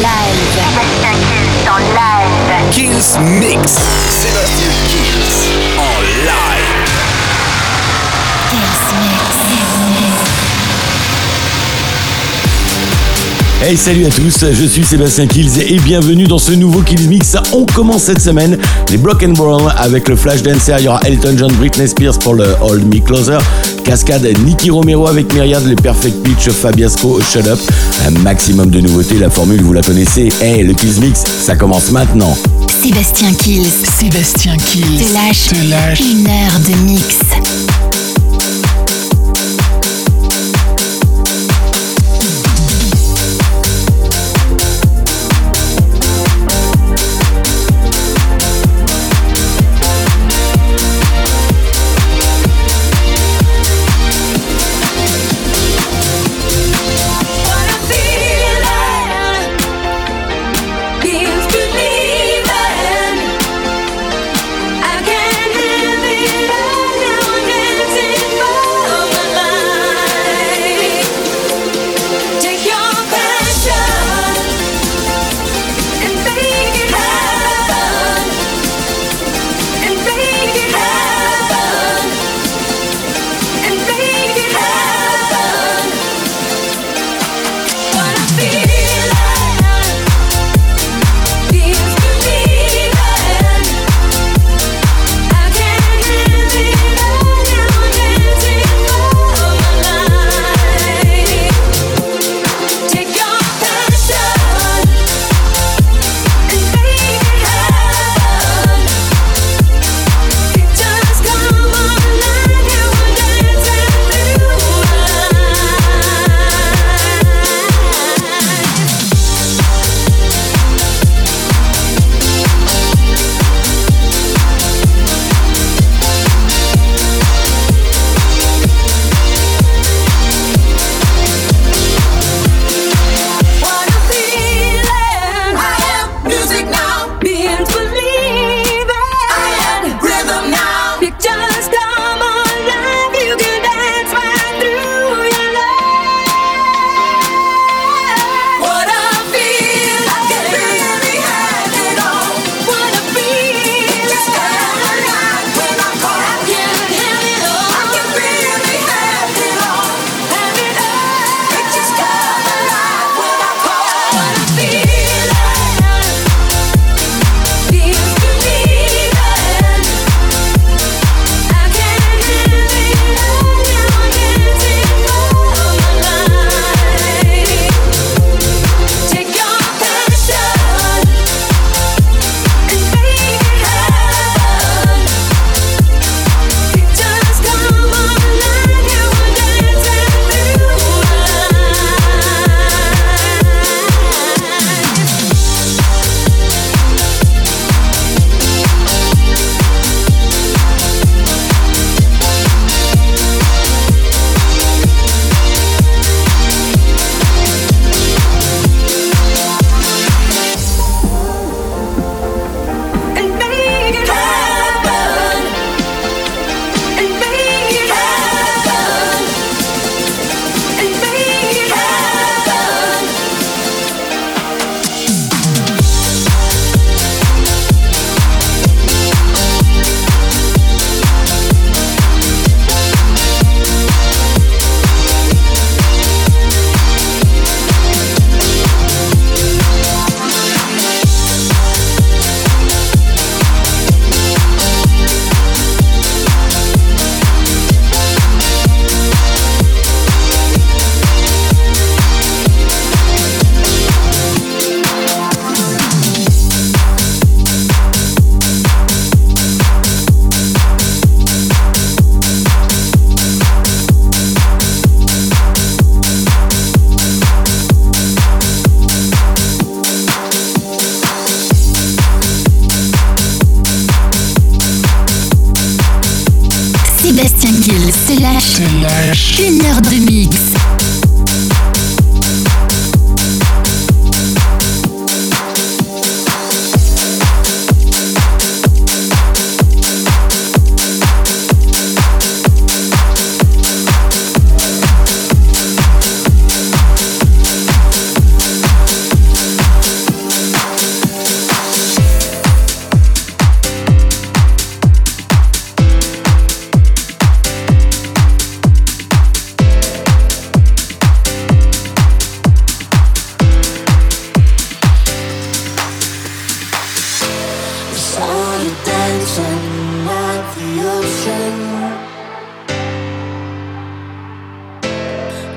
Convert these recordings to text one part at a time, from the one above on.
live. Kills Mix. Sébastien Kills en live. Hey salut à tous, je suis Sébastien Kills et bienvenue dans ce nouveau Kills Mix. On commence cette semaine les Broken Brown avec le Flash Dancer, il y aura Elton John, Britney Spears pour le Hold Me Closer, Cascade, Nicky Romero avec Myriad, le Perfect Pitch, Fabiasco, Shut Up. Un maximum de nouveautés, la formule vous la connaissez. Eh, le Kills Mix, ça commence maintenant. Sébastien Kills. Sébastien Kills. Te lâche. Te lâche. Une heure de mix.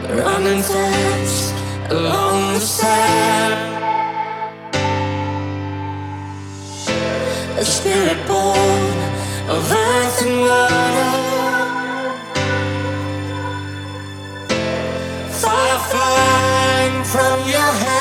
Running fast along the sand. A spirit born of earth and water, fire flying from your hands.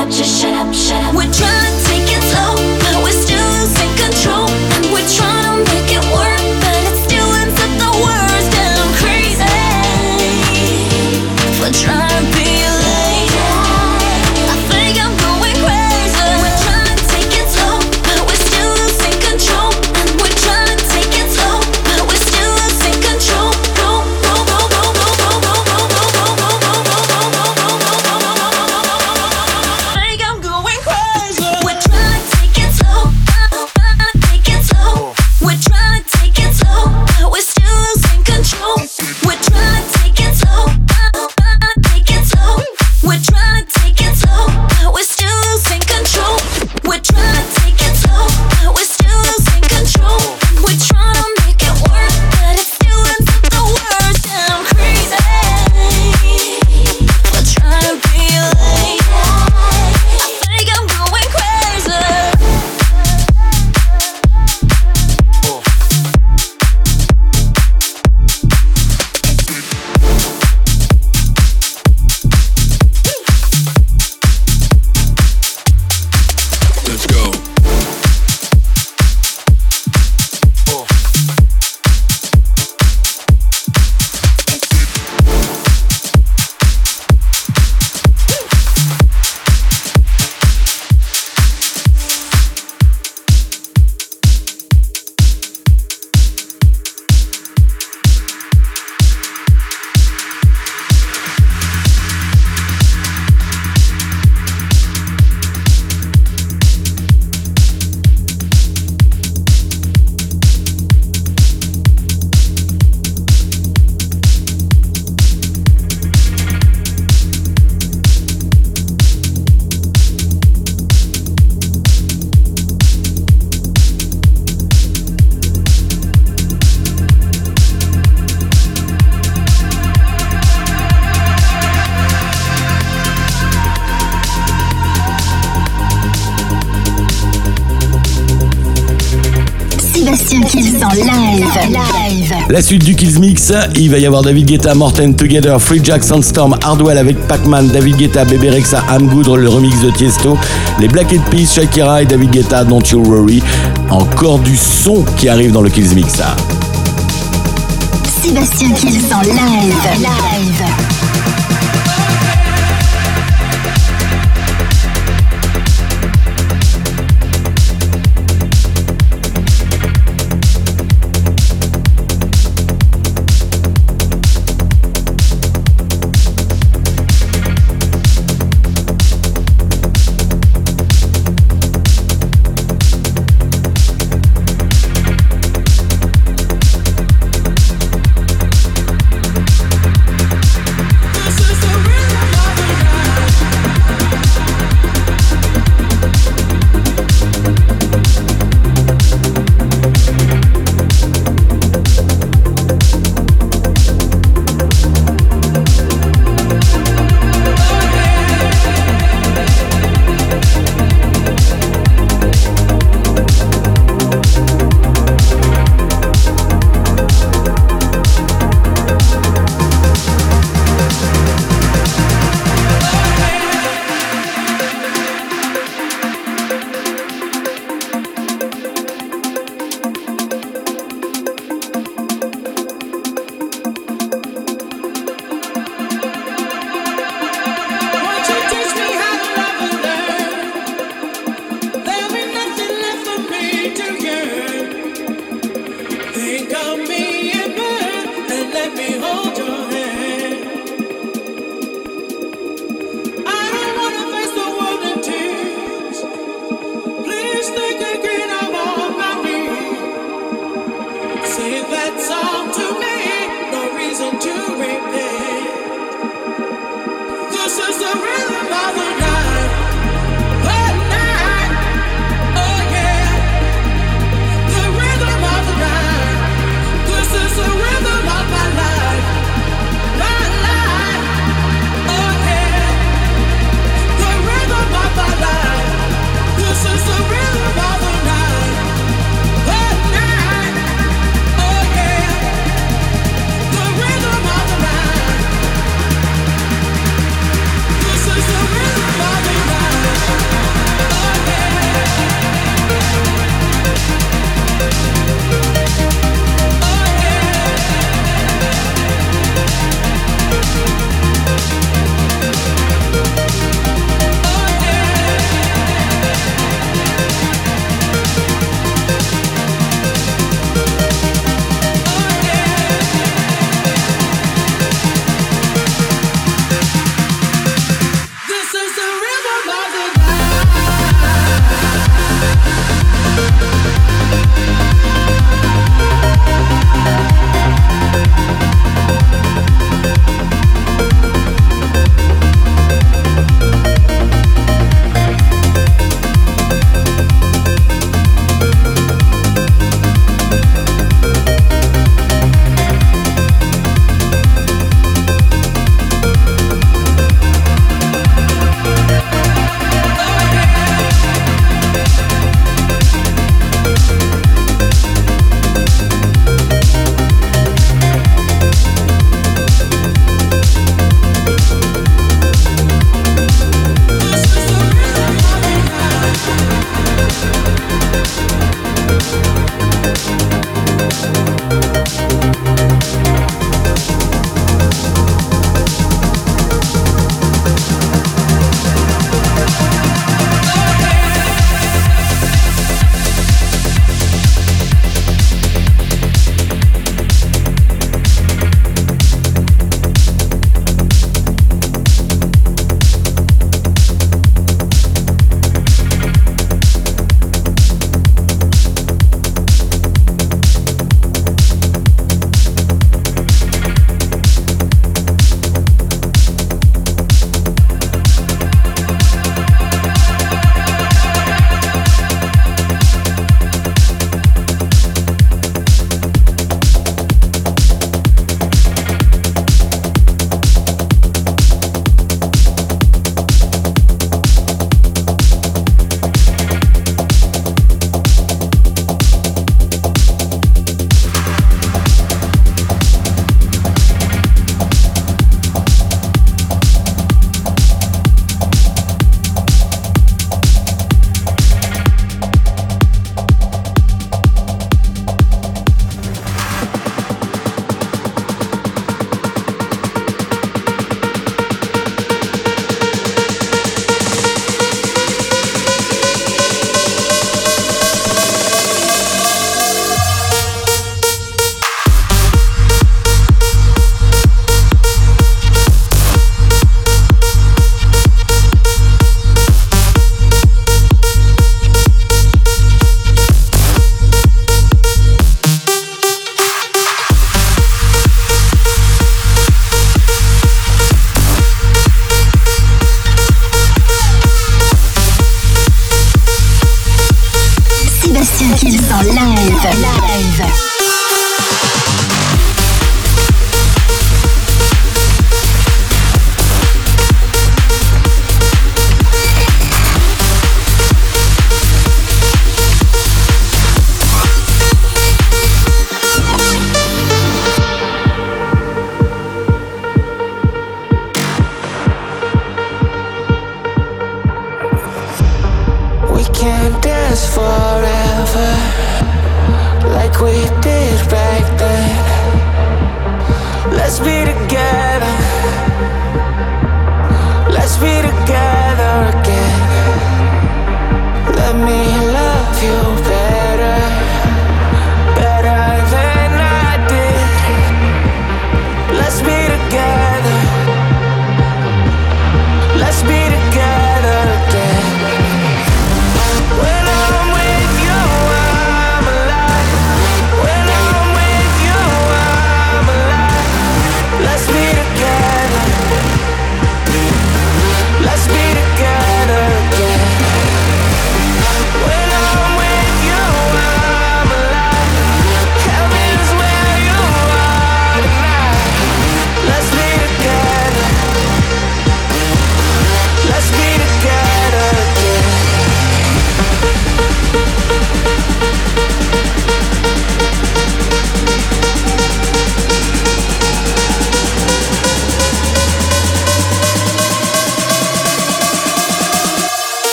up, just shut up, shut up. We're trying. La suite du Kills Mix, il va y avoir David Guetta, Morten Together, Free Jackson Storm, Hardwell avec Pac-Man, David Guetta, Bebe Rexa, Good, le remix de Tiesto, les Black Eyed Peas, Shakira et David Guetta, Don't You Worry. Encore du son qui arrive dans le Kills Mix. Sébastien Kills en live. live.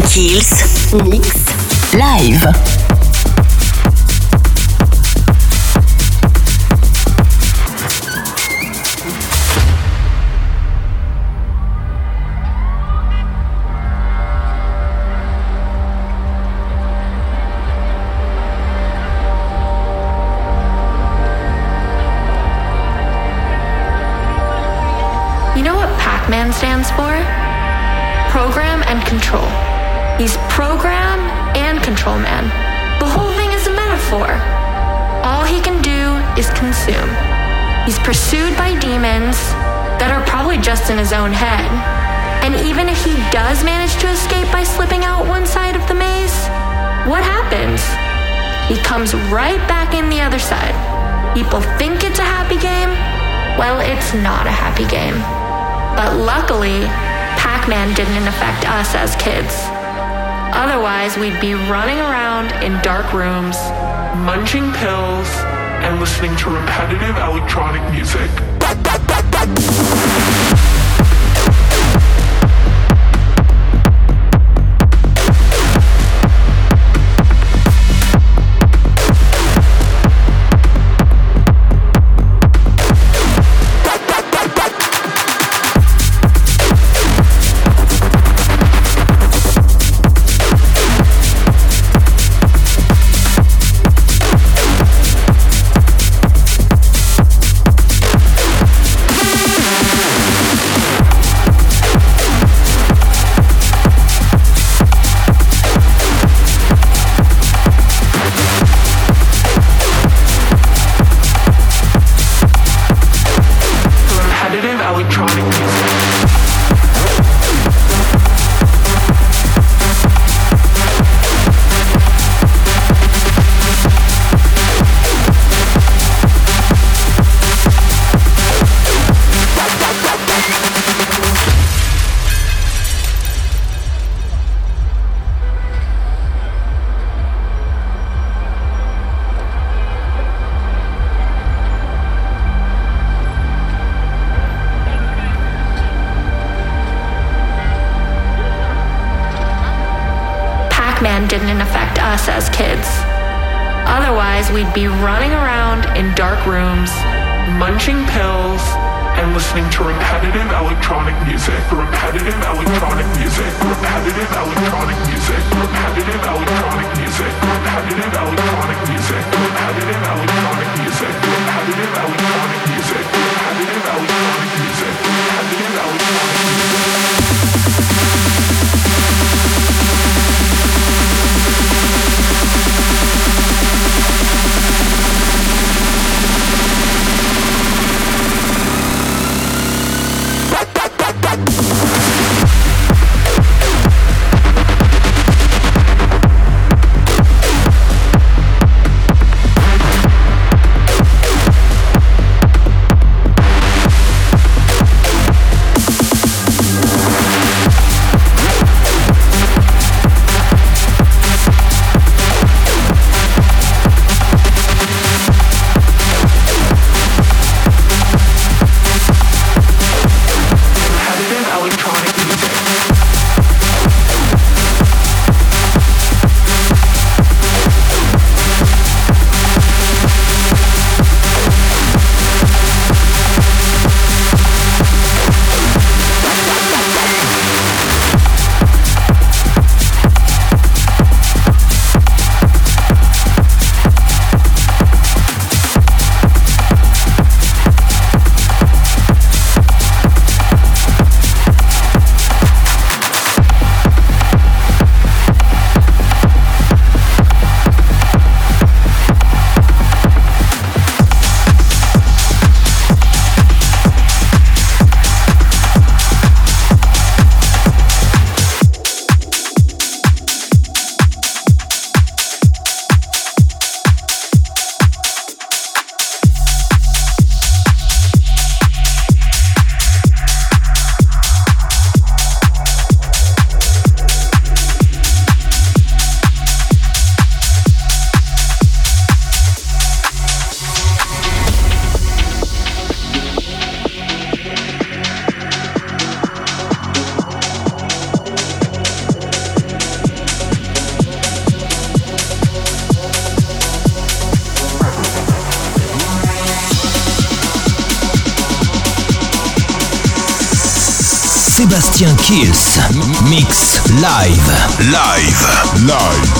Kills, Mix, is consume. He's pursued by demons that are probably just in his own head. And even if he does manage to escape by slipping out one side of the maze, what happens? He comes right back in the other side. People think it's a happy game. Well, it's not a happy game. But luckily, Pac Man didn't affect us as kids. Otherwise, we'd be running around in dark rooms, munching pills, and listening to repetitive electronic music. Man didn't affect us as kids. Otherwise, we'd be running around in dark rooms, munching pills, and listening to repetitive electronic music. Repetitive electronic music. Repetitive electronic music. Repetitive electronic music. Repetitive electronic music. Repetitive electronic music. Repetitive electronic music. Repetitive electronic music. Repetitive electronic music. Live. Live.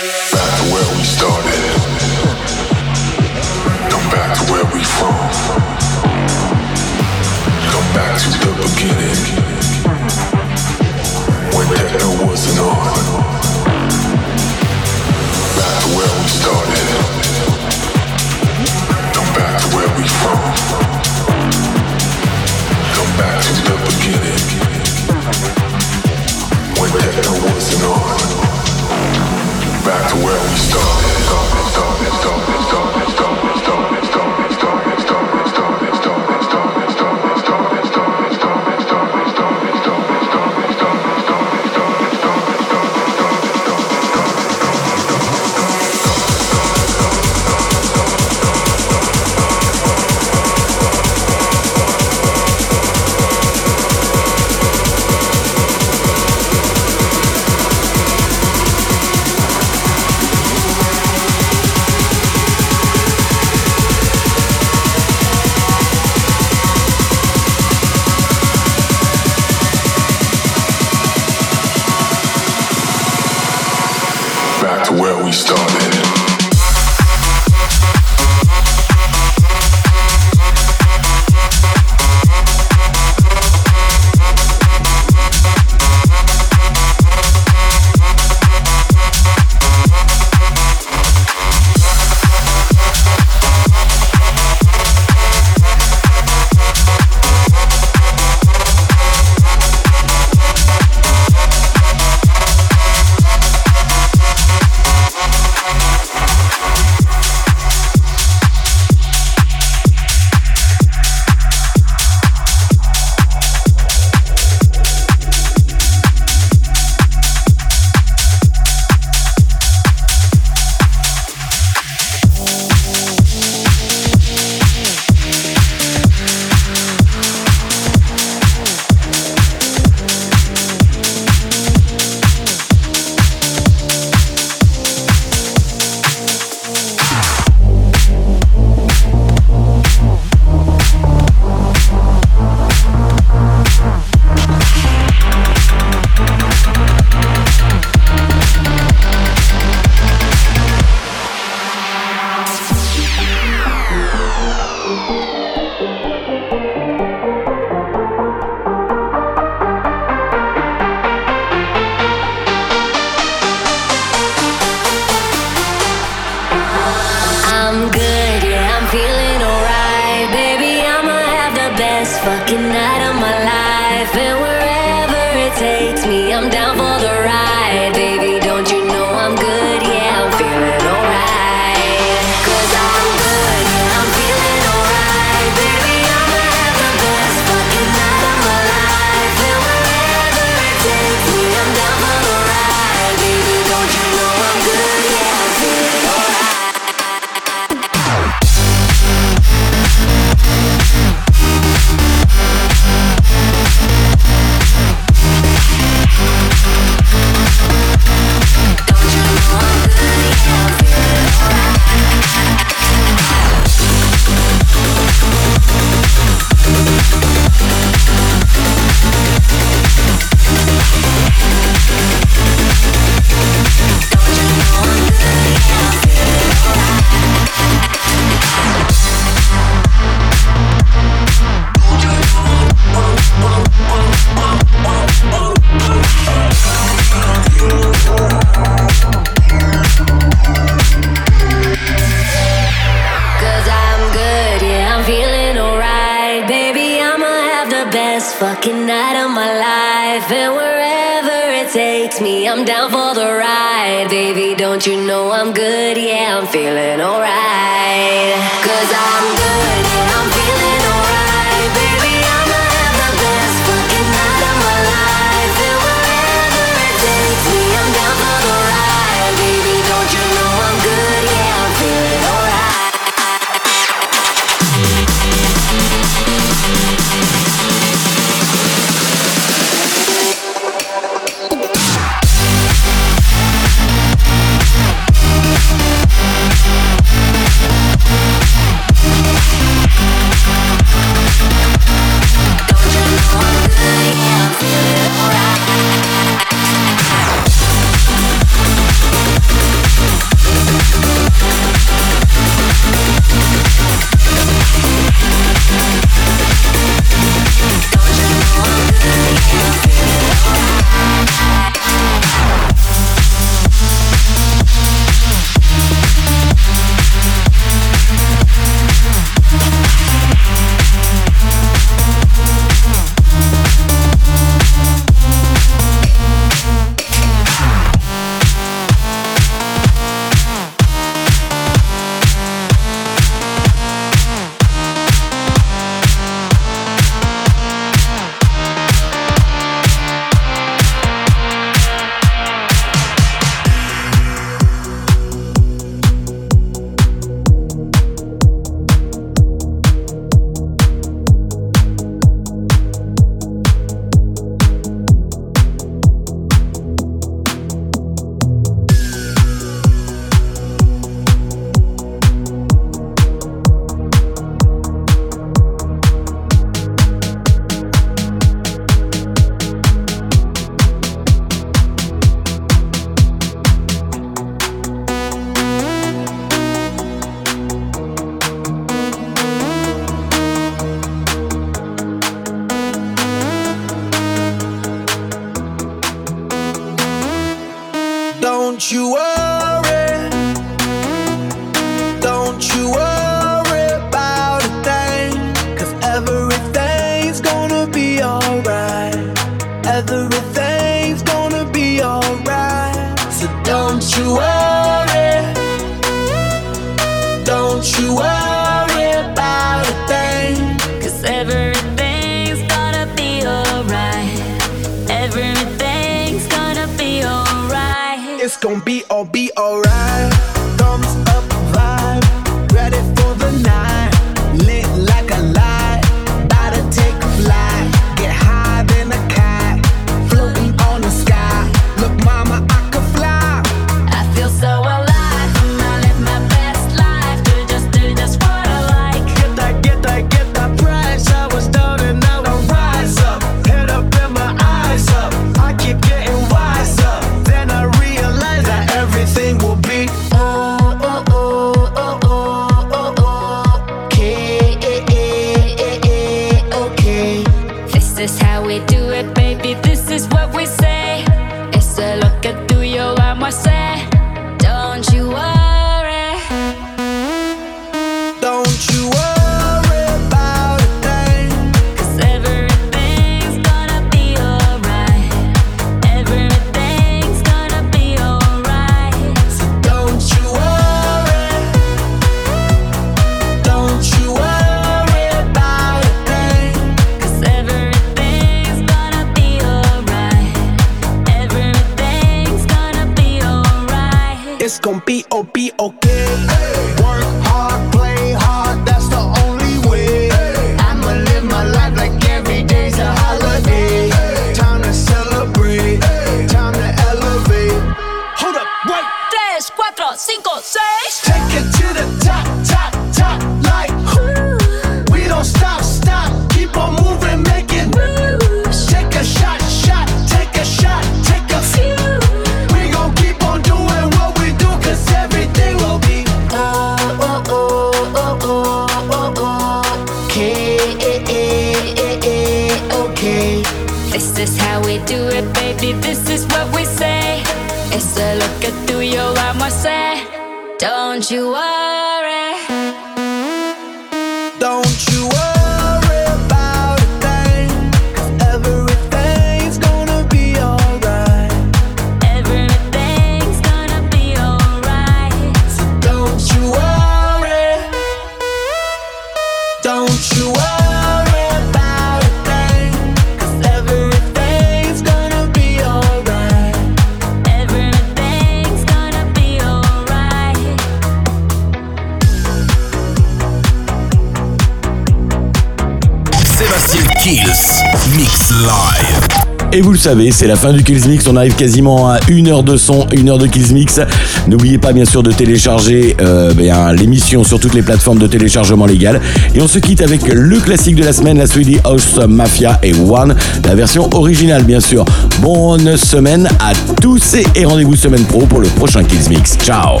Savez, c'est la fin du Kills Mix. On arrive quasiment à une heure de son, une heure de Kills Mix. N'oubliez pas bien sûr de télécharger euh, bien, l'émission sur toutes les plateformes de téléchargement légal. Et on se quitte avec le classique de la semaine, la Swedish House Mafia et One, la version originale bien sûr. Bonne semaine à tous et rendez-vous semaine pro pour le prochain Kills Mix. Ciao.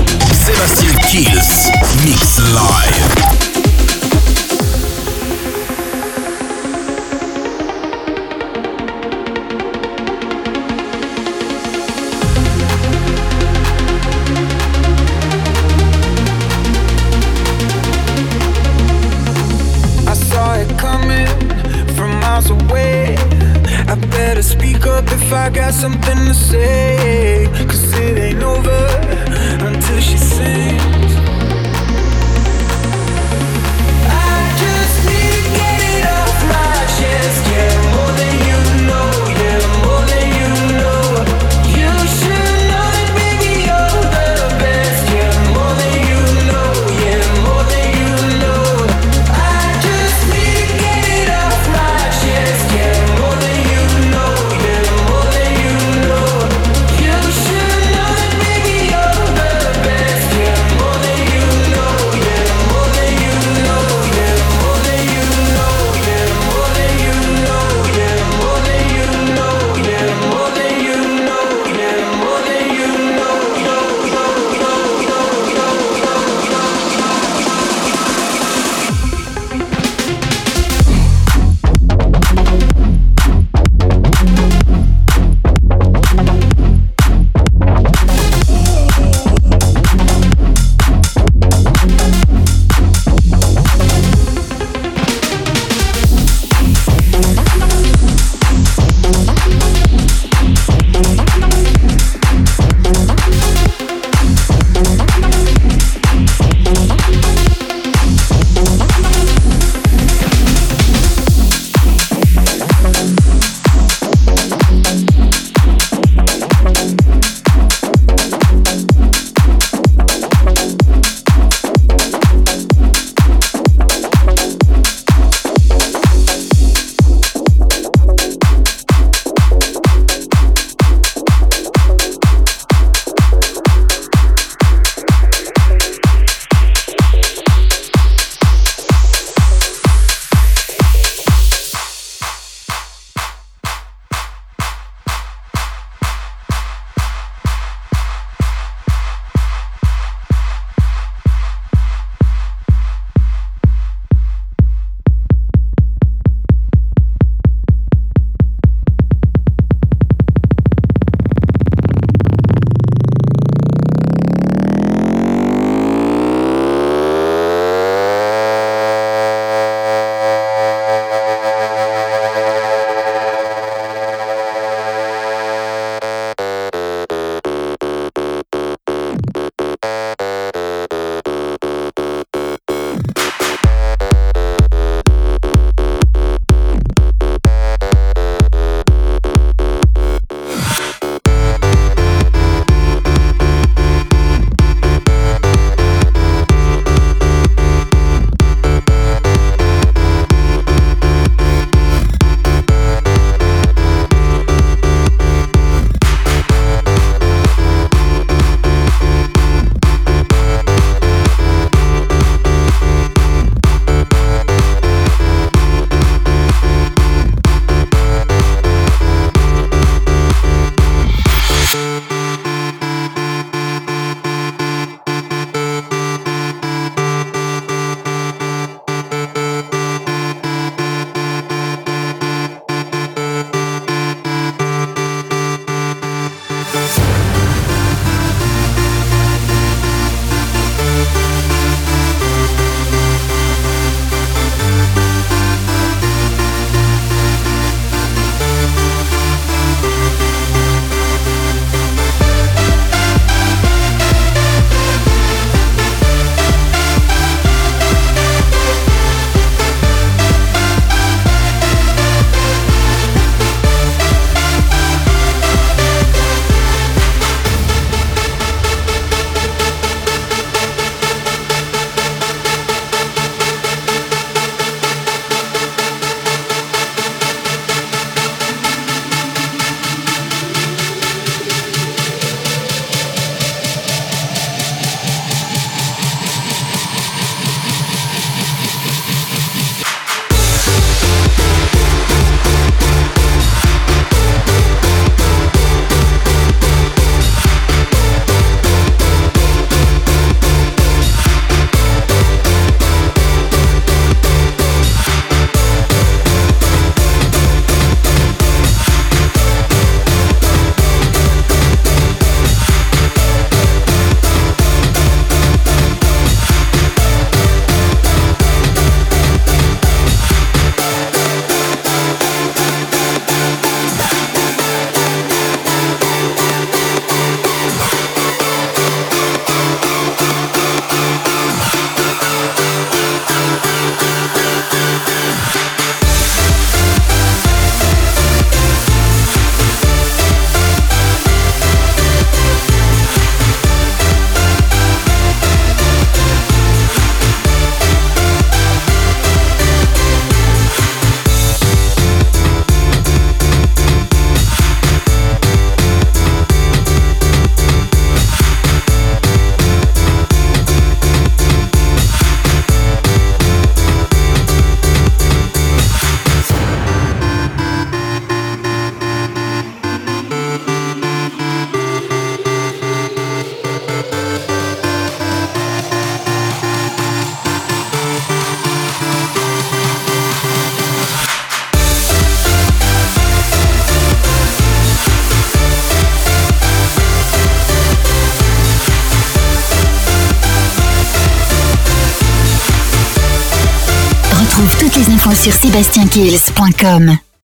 sur SébastienKills.com.